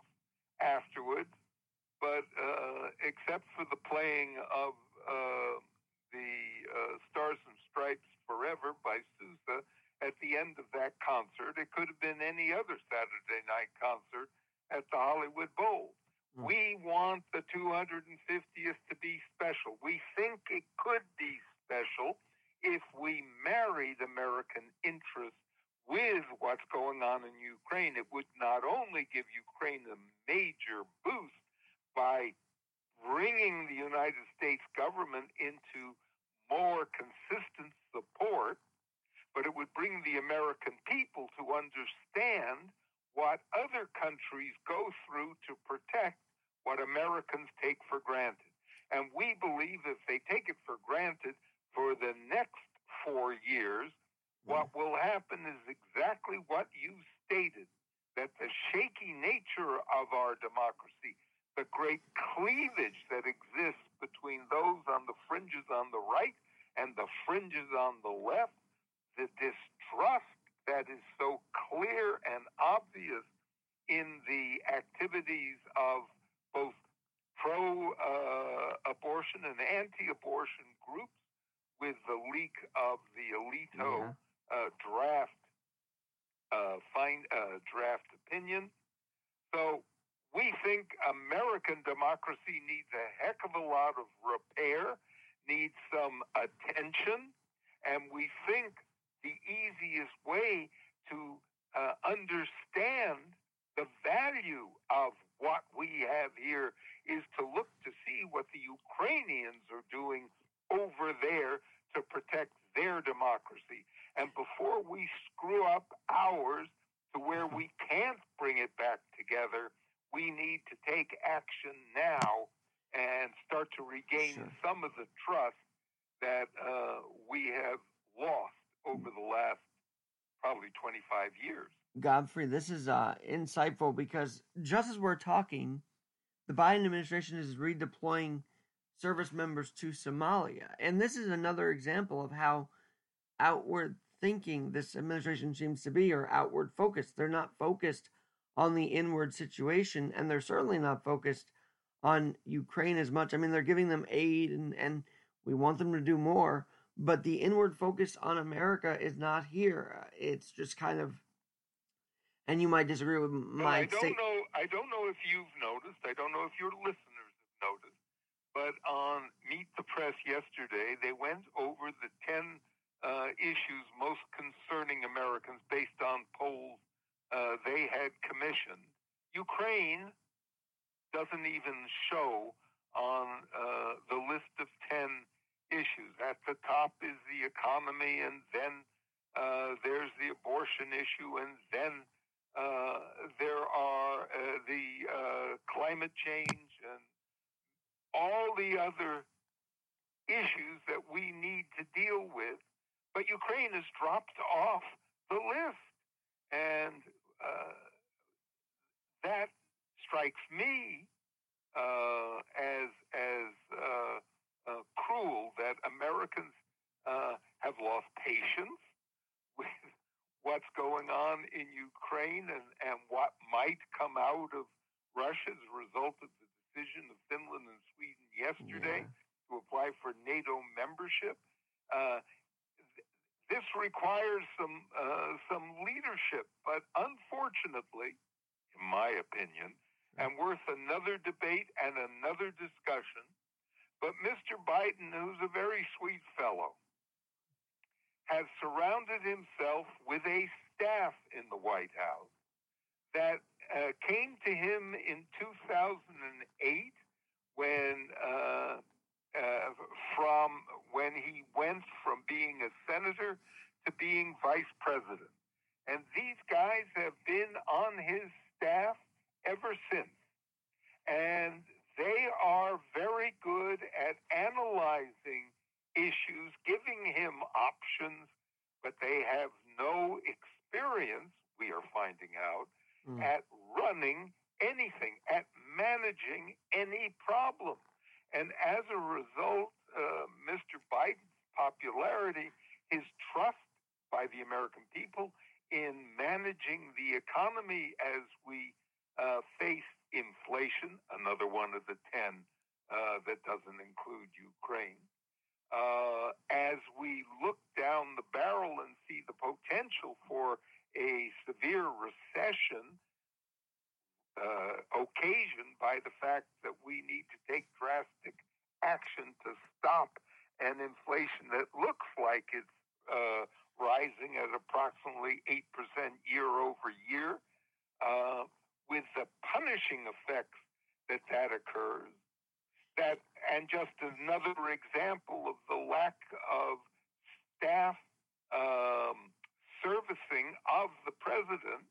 afterwards, but uh, except for the playing of uh, the uh, Stars and Stripes Forever by Sousa at the end of that concert, it could have been any other Saturday night concert at the Hollywood Bowl. Mm. We want the 250th to be special. We think it could be special if we married American interests with what's going on in Ukraine. It would not only give Ukraine a major boost by bringing the United States government into more consistent support, but it would bring the American people to understand what other countries go through to protect what Americans take for granted. And we believe if they take it for granted for the next four years, hmm. what will happen is exactly what you stated that the shaky nature of our democracy, the great cleavage that exists between those on the fringes on the right and the fringes on the left, the distrust that is so clear and obvious in the activities of both pro uh, abortion and anti abortion groups with the leak of the Alito uh, draft uh, find uh, draft opinion. So we think American democracy needs a heck of a lot of repair, needs some attention, and we think the easiest way to uh, understand the value of what we have here is to look to see what the Ukrainians are doing over there to protect their democracy. And before we screw up ours to where we can't bring it back together, we need to take action now and start to regain Sure. some of the trust that uh, we have lost over the last probably 25 years. Godfrey, this is uh, insightful because just as we're talking, the Biden administration is redeploying service members to Somalia. And this is another example of how outward thinking this administration seems to be, or outward focused. They're not focused on the inward situation, and they're certainly not focused on Ukraine as much. I mean, they're giving them aid and, and we want them to do more, but the inward focus on America is not here. It's just kind of and you might disagree with my I don't state. know. I don't know if you've noticed. I don't know if your listeners have noticed. But on Meet the Press yesterday, they went over the ten uh, issues most concerning Americans based on polls uh, they had commissioned. Ukraine doesn't even show on uh, the list of ten issues. At the top is the economy, and then uh, there's the abortion issue, and then uh, there are uh, the uh, climate change and all the other issues that we need to deal with. But Ukraine has dropped off the list. And uh, that strikes me uh, as, as uh, uh, cruel that Americans uh, have lost patience with what's going on in Ukraine and, and what might come out of Russia as a result of the decision of Finland and Sweden yesterday Yeah. to apply for NATO membership. Th- this requires some uh, some leadership, but unfortunately, in my opinion, and worth another debate and another discussion. But Mr. Biden, who's a very sweet fellow, has surrounded himself with a staff in the White House that uh, came to him in 2008 when uh, uh, from when he went from being a senator to being vice president. And these guys have been on his staff ever since. And they are very good at analyzing issues, giving him options, but they have no experience, we are finding out, Mm. at running anything, at managing any problem. And as a result, uh, Mr. Biden's popularity, his trust by the American people in managing the economy as we uh, face inflation, another one of the 10 uh, that doesn't include Ukraine. Uh, as we look down the barrel and see the potential for a severe recession uh, occasioned by the fact that we need to take drastic action to stop an inflation that looks like it's uh, rising at approximately 8% year over year, uh, with the punishing effects that that occurs. That, and just another example of the lack of staff um, servicing of the president,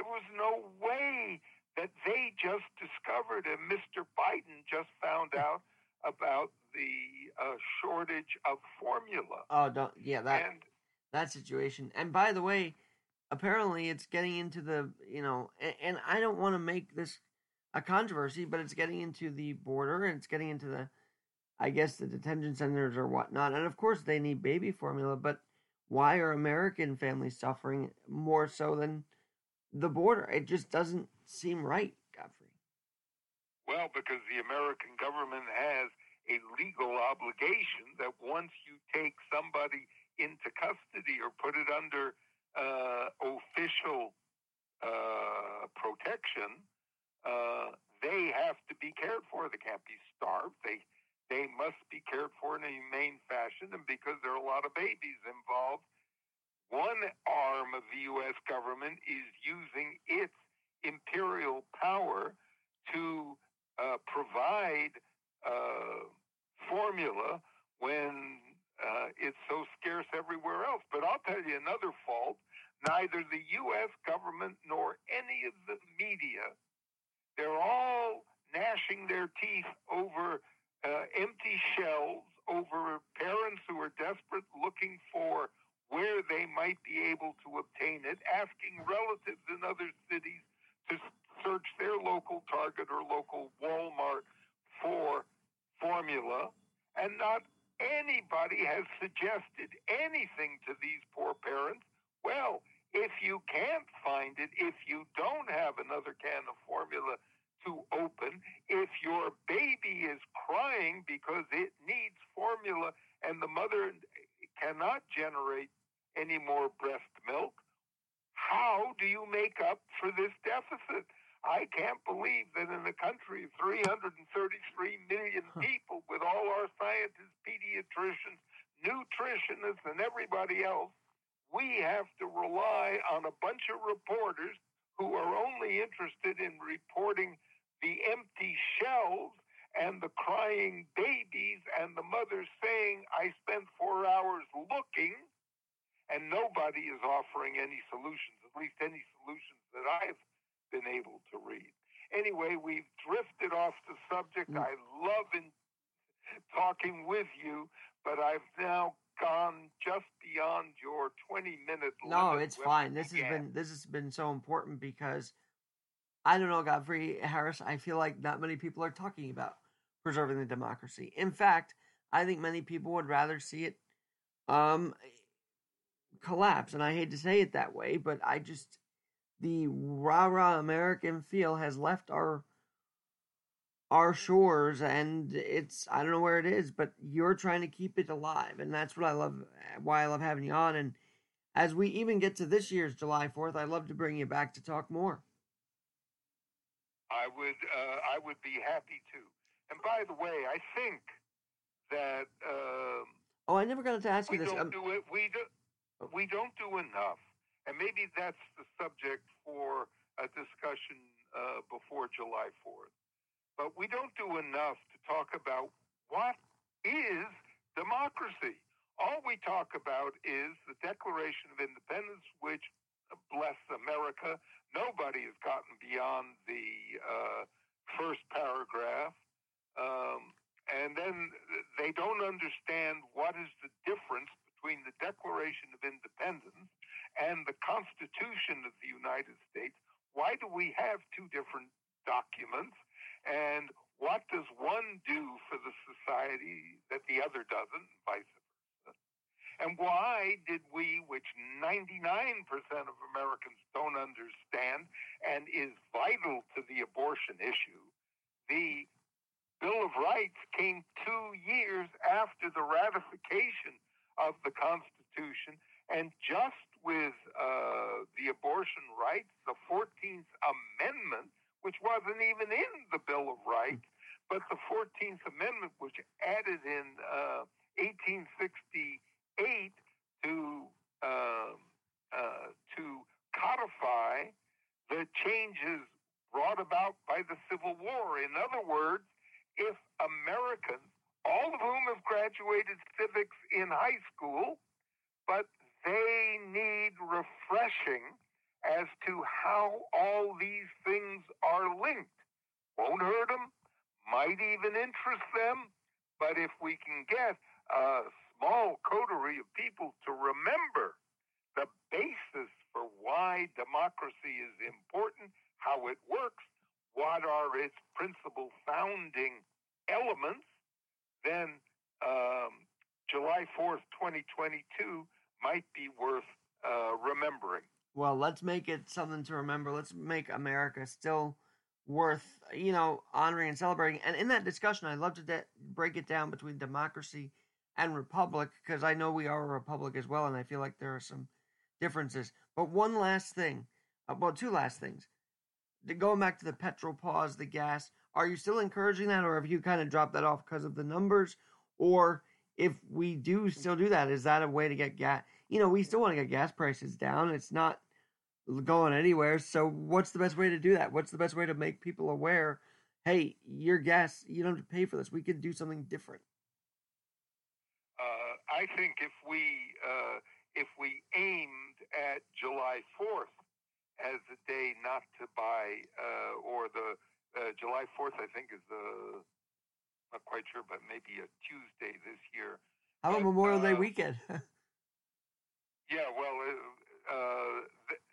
there was no way that they just discovered, and Mr. Biden just found out about the uh, shortage of formula. Oh, don't. Yeah, that and that situation. And by the way, apparently it's getting into the you know, and, and I don't want to make this a controversy, but it's getting into the border and it's getting into the, I guess the detention centers or whatnot. And of course they need baby formula, but why are American families suffering more so than the border? It just doesn't seem right, Godfrey. Well, because the American government has a legal obligation that once you take somebody into custody or put it under uh, official uh, protection, uh, they have to be cared for. They can't be starved. They they must be cared for in a humane fashion, and because there are a lot of babies involved, one arm of the U.S. government is using its imperial power to uh, provide uh, formula when uh, it's so scarce everywhere else. But I'll tell you another fault. Neither the U.S. government nor any of the media, they're all gnashing their teeth over uh, empty shelves, over parents who are desperate looking for where they might be able to obtain it, asking relatives in other cities to search their local Target or local Walmart for formula, and not anybody has suggested anything to these poor parents. Well, if you can't find it, if you don't have another can of formula to open, if your baby is crying because it needs formula and the mother cannot generate any more breast milk, how do you make up for this deficit? I can't believe that in a country of 333 million people, with all our scientists, pediatricians, nutritionists, and everybody else, we have to rely on a bunch of reporters who are only interested in reporting the empty shelves and the crying babies and the mothers saying, I spent four hours looking, and nobody is offering any solutions, at least any solutions that I've been able to read. Anyway, we've drifted off the subject. Mm. I love in talking with you, but I've now gone just beyond your 20 minute limit. No, it's fine. This has been this has been so important because I don't know, Godfrey Harris. I feel like not many people are talking about preserving the democracy. In fact, I think many people would rather see it um collapse, and I hate to say it that way, but I just the rah rah American feel has left our our shores and it's I don't know where it is, but you're trying to keep it alive and that's what I love why I love having you on and as we even get to this year's July 4th, I'd love to bring you back to talk more. I would uh, I would be happy to. And by the way, I think that um, Oh, I never got to ask you this. don't Um, do it. We do we don't do enough, and maybe that's the subject for a discussion uh, before July Fourth. But we don't do enough to talk about what is democracy. All we talk about is the Declaration of Independence, which bless America. Nobody has gotten beyond the uh, first paragraph. Um, and then they don't understand what is the difference between the Declaration of Independence and the Constitution of the United States. Why do we have two different documents? And what does one do for the society that the other doesn't, vice versa? And why did we, which 99% of Americans don't understand and is vital to the abortion issue, the Bill of Rights came two years after the ratification of the Constitution, and just with uh, the abortion rights, the 14th Amendment, which wasn't even in the Bill of Rights, but the 14th Amendment, which added in uh, 1868 to um, uh, to codify the changes brought about by the Civil War. In other words, if Americans, all of whom have graduated civics in high school, but they need refreshing as to how all these things are linked. Won't hurt them, might even interest them, but if we can get a small coterie of people to remember the basis for why democracy is important, how it works, what are its principal founding elements, then um, July 4th, 2022 might be worth uh, remembering. well, let's make it something to remember. Let's make America still worth, you know, honoring and celebrating. And in that discussion, I'd love to de- break it down between democracy and republic because I know we are a republic as well, and I feel like there are some differences. But one last thing, uh, well, two last things. going back to the petrol pause, the gas, are you still encouraging that, or have you kind of dropped that off because of the numbers? Or if we do still do that, is that a way to get gas? You know, we still want to get gas prices down. It's not going anywhere. So, what's the best way to do that? What's the best way to make people aware? Hey, your gas, you don't have to pay for this. We can do something different. Uh, I think if we uh, if we aimed at July Fourth as a day not to buy, uh, or the uh, July 4th, I think, is the, not quite sure, but maybe a Tuesday this year. How about Memorial Day uh, weekend? Yeah, well, uh, uh, th-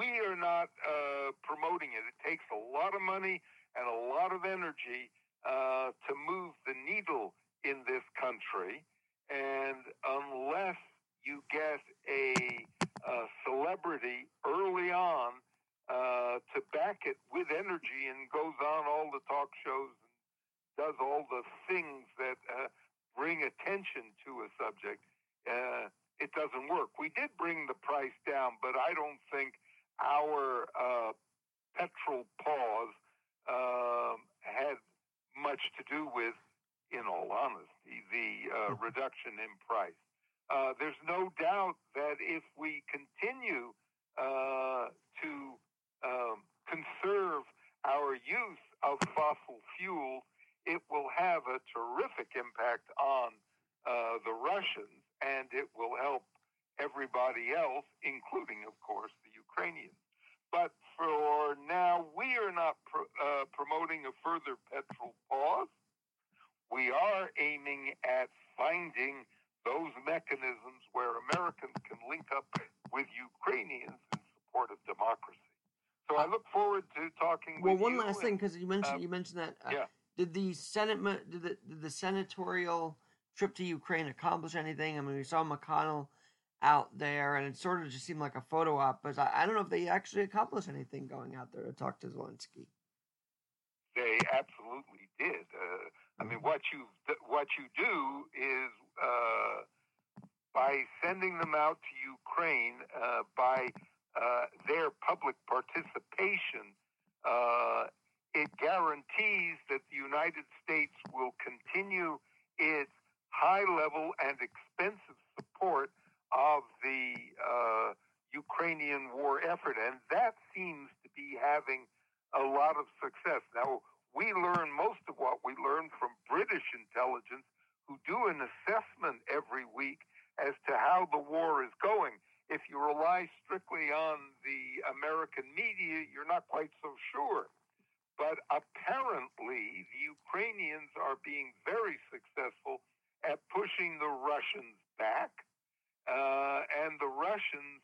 we are not uh, promoting it. It takes a lot of money and a lot of energy uh, to move the needle in this country. And unless you get a, uh celebrity early on uh, to back it with energy and goes on all the talk shows and does all the things that uh, bring attention to a subject, uh, it doesn't work. We did bring the price down, but I don't think our uh, petrol pause um, had much to do with, in all honesty, the uh, reduction in price. Uh, there's no doubt that if we continue uh, to um, conserve our use of fossil fuel, it will have a terrific impact on uh, the Russians, and it will help everybody else, including, of course, the Ukrainians. But for now, we are not uh, promoting a further petrol pause. We are aiming at finding those mechanisms where Americans can link up with Ukrainians in support of democracy. So I look forward to talking well, one last thing, because you mentioned uh, you mentioned that. Uh, yeah. Did the Senate did the, did the senatorial trip to Ukraine accomplish anything? I mean, we saw McConnell out there, and it sort of just seemed like a photo op. But I, I don't know if they actually accomplished anything going out there to talk to Zelensky. They absolutely did. Uh, I mean, what you what you do is uh, by sending them out to Ukraine, uh, by uh, their public participation, uh, it guarantees that the United States will continue its high level and expensive support of the uh, Ukrainian war effort, and that seems to be having a lot of success. Now, we learn most of what we learn from British intelligence, who do an assessment every week as to how the war is going. If you rely strictly on the American media, you're not quite so sure. But apparently, the Ukrainians are being very successful at pushing the Russians back, uh, and the Russians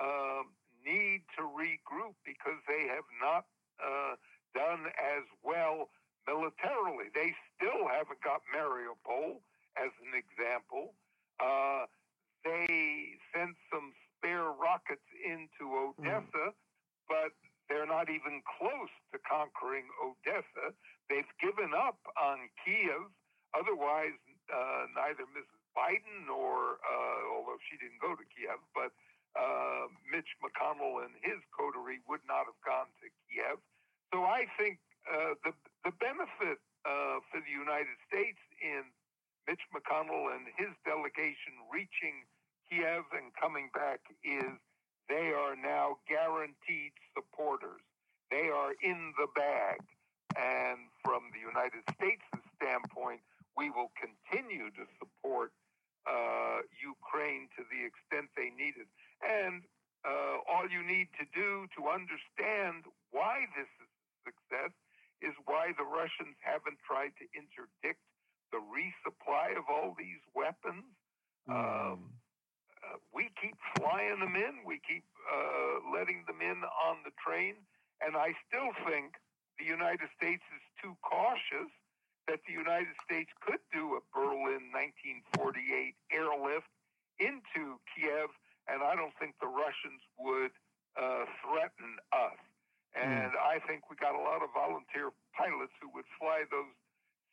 um need to regroup because they have not uh, done as well militarily. They still haven't got Mariupol, as an example. Uh, they sent some spare rockets into Odessa, but they're not even close to conquering Odessa. They've given up on Kiev. Otherwise, uh, neither Mrs. Biden nor, uh, although she didn't go to Kiev, but uh, Mitch McConnell and his coterie would not have gone to Kiev. So I think uh, the the benefit uh, for the United States in Mitch McConnell and his delegation reaching Kiev and coming back is they are now guaranteed supporters. They are in the bag. And from the United States' standpoint, we will continue to support uh, Ukraine to the extent they need it. And uh, all you need to do to understand why this is a success is why the Russians haven't tried to interdict the resupply of all these weapons. Um, uh, we keep flying them in. We keep uh, letting them in on the train. And I still think the United States is too cautious that the United States could do a Berlin 1948 airlift into Kiev, and I don't think the Russians would uh, threaten us. And I think we got a lot of volunteer pilots who would fly those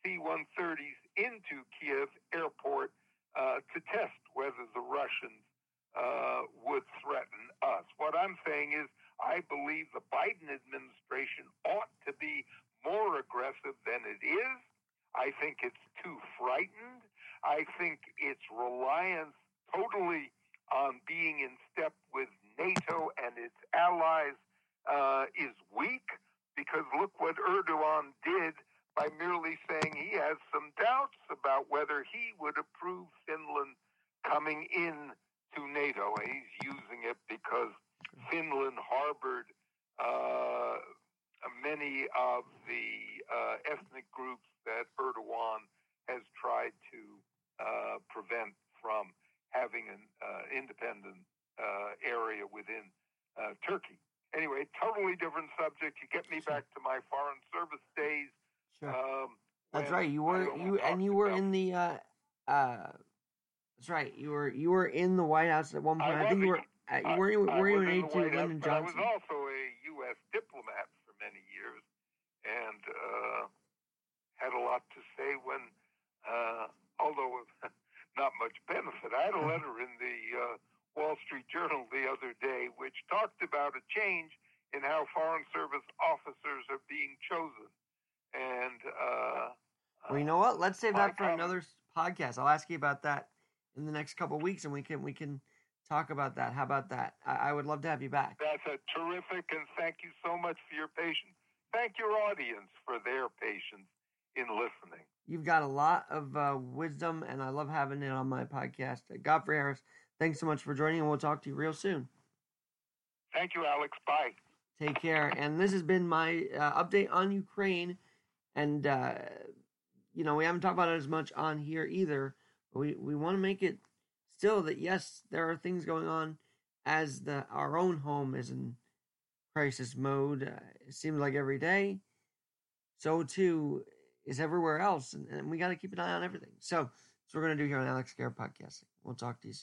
C-130s into Kiev airport uh, to test whether the Russians uh, would threaten us. What I'm saying is, I believe the Biden administration ought to be more aggressive than it is. I think it's too frightened. I think its reliance totally on being in step with NATO and its allies uh, is weak because look what Erdogan did by merely saying he has some doubts about whether he would approve Finland coming in to NATO. He's using it because Finland harbored uh, many of the uh, ethnic groups that Erdogan has tried to uh, prevent from having an uh, independent uh, area within uh, Turkey. Anyway, totally different subject. You get me back to my foreign service days. Sure. Um, That's right. You were you and you were about- in the uh uh that's right. You were you were in the White House at one point. I, think you were at, you I- were you were you an in aide to Lyndon but I was also a U.S. diplomat for many years and uh, had a lot to say when, uh, although not much benefit. I had a letter in the uh, Wall Street Journal the other day which talked about a change in how Foreign Service officers are being chosen. And uh, Well, you know what? Let's save that for another podcast. I'll ask you about that in the next couple weeks, and we can we can talk about that. How about that? I, I would love to have you back. That's a terrific, and thank you so much for your patience. Thank your audience for their patience in listening. You've got a lot of uh, wisdom, and I love having it on my podcast. Uh, Godfrey Harris, thanks so much for joining, and we'll talk to you real soon. Thank you, Alex. Bye. Take care. And this has been my uh, update on Ukraine. And, uh, you know, we haven't talked about it as much on here either. But we, we want to make it still that, yes, there are things going on as the our own home is in crisis mode. Uh, it seems like every day. So, too, is everywhere else. And, and we got to keep an eye on everything. So, that's what we're going to do here on Alex Garrett Podcasting. We'll talk to you soon.